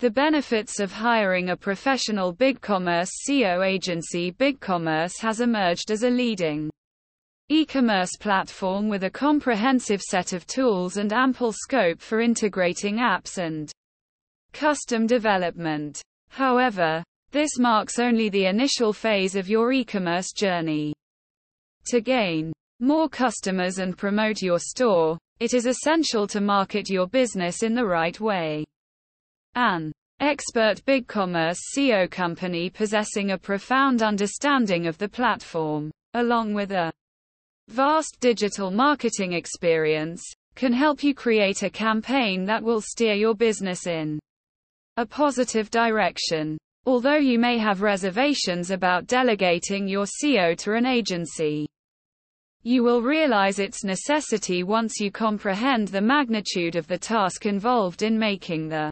The benefits of hiring a professional BigCommerce SEO agency BigCommerce has emerged as a leading e-commerce platform with a comprehensive set of tools and ample scope for integrating apps and custom development. However, this marks only the initial phase of your e-commerce journey. To gain more customers and promote your store, it is essential to market your business in the right way. An expert BigCommerce SEO company possessing a profound understanding of the platform, along with a vast digital marketing experience, can help you create a campaign that will steer your business in a positive direction. Although you may have reservations about delegating your SEO to an agency, you will realize its necessity once you comprehend the magnitude of the task involved in making the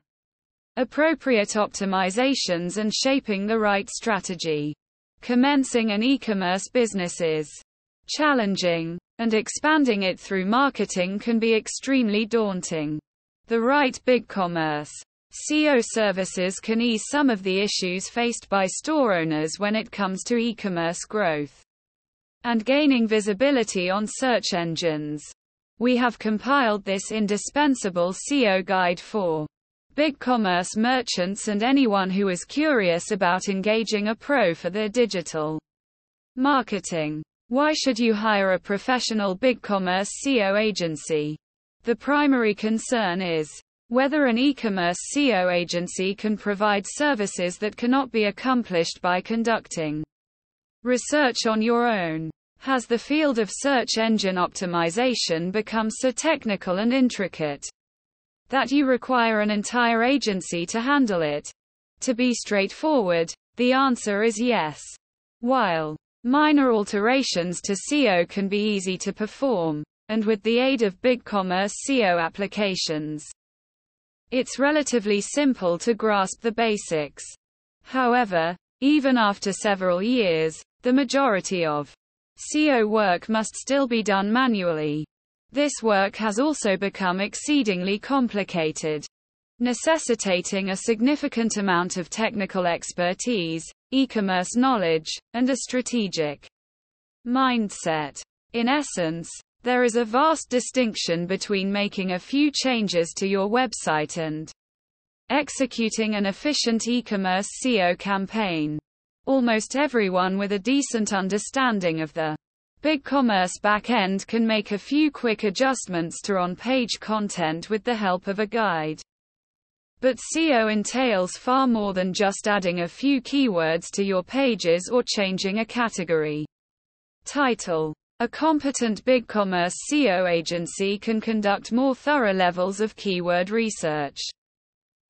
appropriate optimizations and shaping the right strategy. Commencing an e-commerce business is challenging, and expanding it through marketing can be extremely daunting. The right BigCommerce SEO services can ease some of the issues faced by store owners when it comes to e-commerce growth and gaining visibility on search engines. We have compiled this indispensable SEO guide for BigCommerce merchants and anyone who is curious about engaging a pro for their digital marketing. Why should you hire a professional BigCommerce SEO agency? The primary concern is whether an e-commerce SEO agency can provide services that cannot be accomplished by conducting research on your own. Has the field of search engine optimization become so technical and intricate that you require an entire agency to handle it? To be straightforward, the answer is yes. While minor alterations to SEO can be easy to perform, and with the aid of BigCommerce SEO applications, it's relatively simple to grasp the basics. However, even after several years, the majority of SEO work must still be done manually. This work has also become exceedingly complicated, necessitating a significant amount of technical expertise, e-commerce knowledge, and a strategic mindset. In essence, there is a vast distinction between making a few changes to your website and executing an efficient e-commerce SEO campaign. Almost everyone with a decent understanding of the BigCommerce backend can make a few quick adjustments to on-page content with the help of a guide. But SEO entails far more than just adding a few keywords to your pages or changing a category. Title. A competent BigCommerce SEO agency can conduct more thorough levels of keyword research.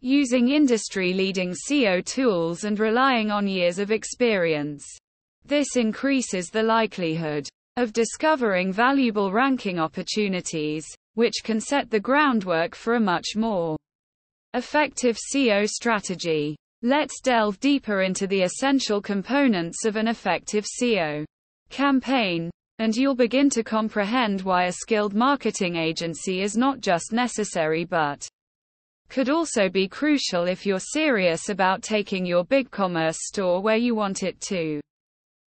Using industry-leading SEO tools and relying on years of experience. This increases the likelihood of discovering valuable ranking opportunities, which can set the groundwork for a much more effective SEO strategy. Let's delve deeper into the essential components of an effective SEO campaign, and you'll begin to comprehend why a skilled marketing agency is not just necessary but could also be crucial if you're serious about taking your BigCommerce store where you want it to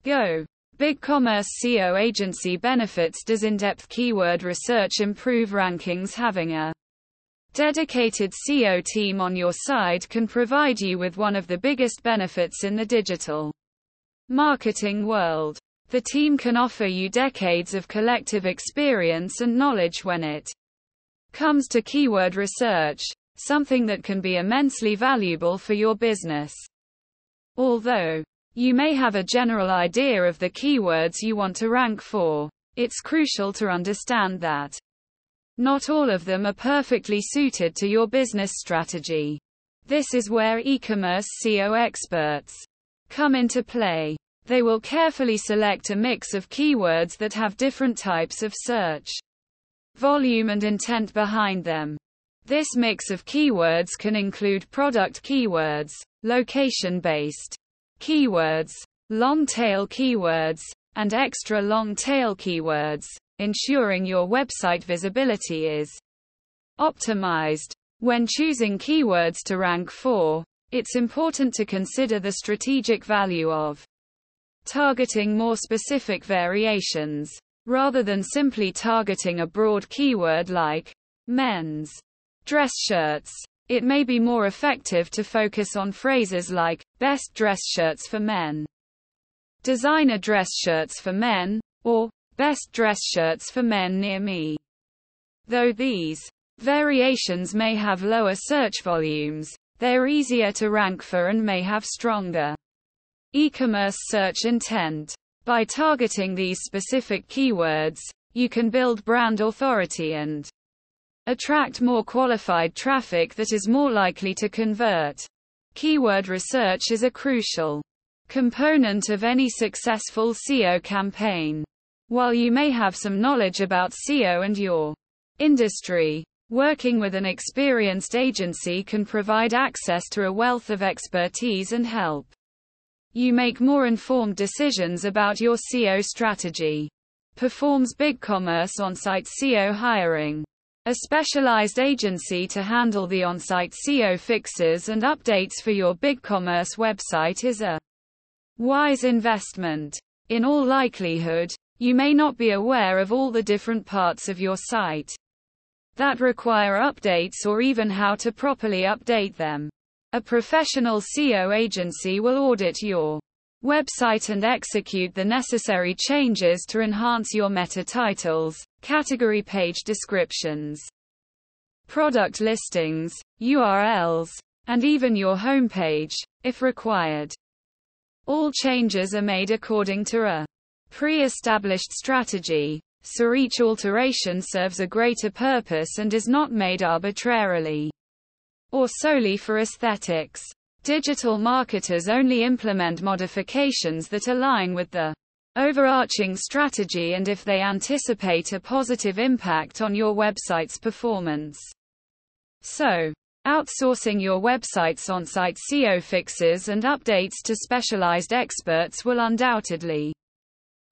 go. BigCommerce SEO agency benefits Does in-depth keyword research improve rankings Having a dedicated SEO team on your side can provide you with one of the biggest benefits in the digital marketing world. The team can offer you decades of collective experience and knowledge when it comes to keyword research, something that can be immensely valuable for your business. Although you may have a general idea of the keywords you want to rank for. It's crucial to understand that not all of them are perfectly suited to your business strategy. This is where e-commerce SEO experts come into play. They will carefully select a mix of keywords that have different types of search volume and intent behind them. This mix of keywords can include product keywords, location-based keywords, long-tail keywords, and extra long-tail keywords, ensuring your website visibility is optimized. When choosing keywords to rank for, it's important to consider the strategic value of targeting more specific variations, rather than simply targeting a broad keyword like men's dress shirts. It may be more effective to focus on phrases like best dress shirts for men, designer dress shirts for men, or best dress shirts for men near me. Though these variations may have lower search volumes, they're easier to rank for and may have stronger e-commerce search intent. By targeting these specific keywords, you can build brand authority and attract more qualified traffic that is more likely to convert. Keyword research is a crucial component of any successful SEO campaign. While you may have some knowledge about SEO and your industry, Working with an experienced agency can provide access to a wealth of expertise and help you make more informed decisions about your SEO strategy. Performs BigCommerce on-site SEO hiring. A specialized agency to handle the on-site SEO fixes and updates for your BigCommerce website is a wise investment. In all likelihood, you may not be aware of all the different parts of your site that require updates or even how to properly update them. A professional SEO agency will audit your website and execute the necessary changes to enhance your meta titles, category page descriptions, product listings, URLs, and even your homepage, if required. All changes are made according to a pre-established strategy, so each alteration serves a greater purpose and is not made arbitrarily or solely for aesthetics. Digital marketers only implement modifications that align with the overarching strategy and if they anticipate a positive impact on your website's performance. So, outsourcing your website's on site SEO fixes and updates to specialized experts will undoubtedly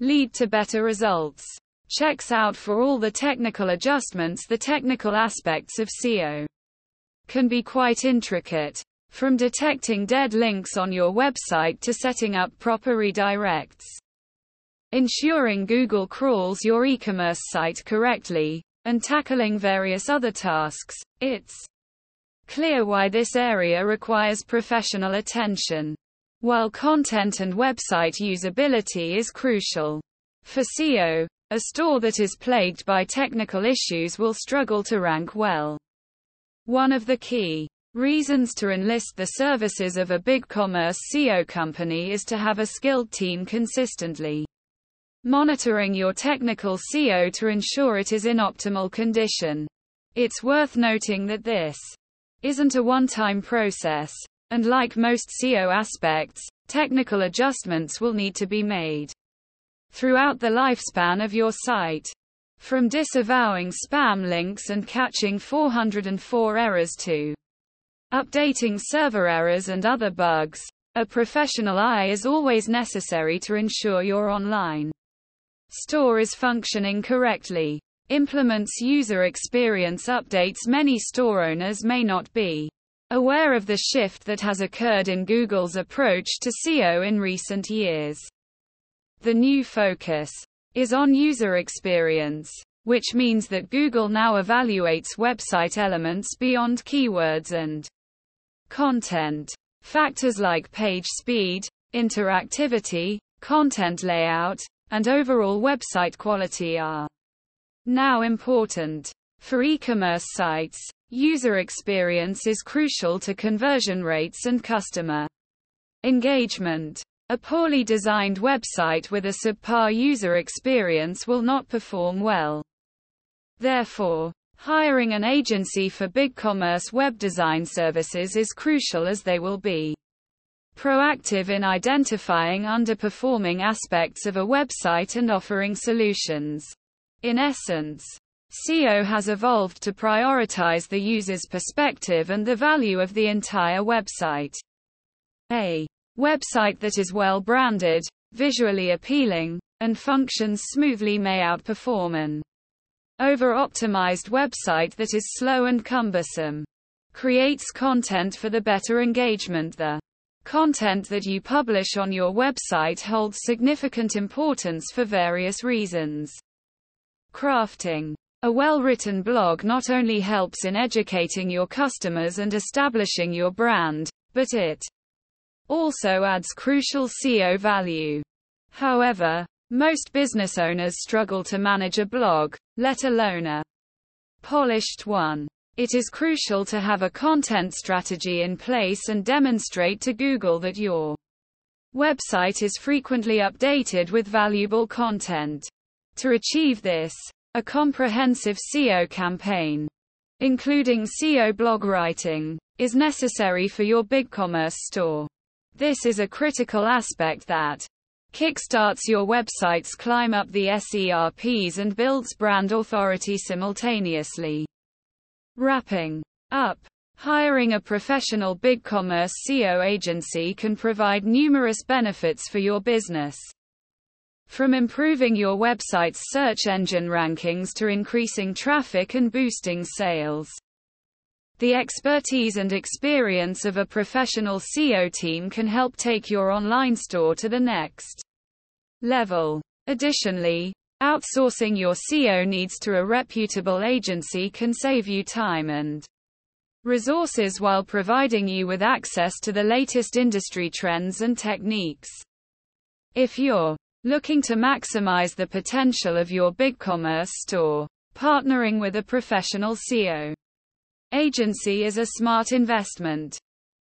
lead to better results checks out for all the technical adjustments. The technical aspects of SEO can be quite intricate. From detecting dead links on your website to setting up proper redirects. Ensuring Google crawls your e-commerce site correctly, and tackling various other tasks, it's clear why this area requires professional attention. While content and website usability is crucial for SEO, a store that is plagued by technical issues will struggle to rank well. One of the key reasons to enlist the services of a BigCommerce SEO company is to have a skilled team consistently monitoring your technical SEO to ensure it is in optimal condition. It's worth noting that this isn't a one-time process, and like most SEO aspects, technical adjustments will need to be made throughout the lifespan of your site. From disavowing spam links and catching 404 errors to updating server errors and other bugs, a professional eye is always necessary to ensure your online store is functioning correctly. Implements user experience updates Many store owners may not be aware of the shift that has occurred in Google's approach to SEO in recent years. The new focus is on user experience, which means that Google now evaluates website elements beyond keywords and content. Factors like page speed, interactivity, content layout, and overall website quality are now important. For e-commerce sites, user experience is crucial to conversion rates and customer engagement. A poorly designed website with a subpar user experience will not perform well. Therefore, hiring an agency for BigCommerce web design services is crucial as they will be proactive in identifying underperforming aspects of a website and offering solutions. In essence, SEO has evolved to prioritize the user's perspective and the value of the entire website. A website that is well branded, visually appealing, and functions smoothly may outperform an over-optimized website that is slow and cumbersome. creates content for the better engagement. The content that you publish on your website holds significant importance for various reasons. Crafting a well-written blog not only helps in educating your customers and establishing your brand, but it also adds crucial SEO value. However, most business owners struggle to manage a blog, let alone a polished one. It is crucial to have a content strategy in place and demonstrate to Google that your website is frequently updated with valuable content. To achieve this, a comprehensive SEO campaign, including SEO blog writing, is necessary for your BigCommerce store. This is a critical aspect that kickstarts your website's climb up the SERPs and builds brand authority simultaneously. Wrapping up. Hiring a professional BigCommerce SEO agency can provide numerous benefits for your business. From improving your website's search engine rankings to increasing traffic and boosting sales. The expertise and experience of a professional SEO team can help take your online store to the next level. Additionally, outsourcing your SEO needs to a reputable agency can save you time and resources while providing you with access to the latest industry trends and techniques. If you're Looking to maximize the potential of your BigCommerce store, partnering with a professional SEO agency is a smart investment.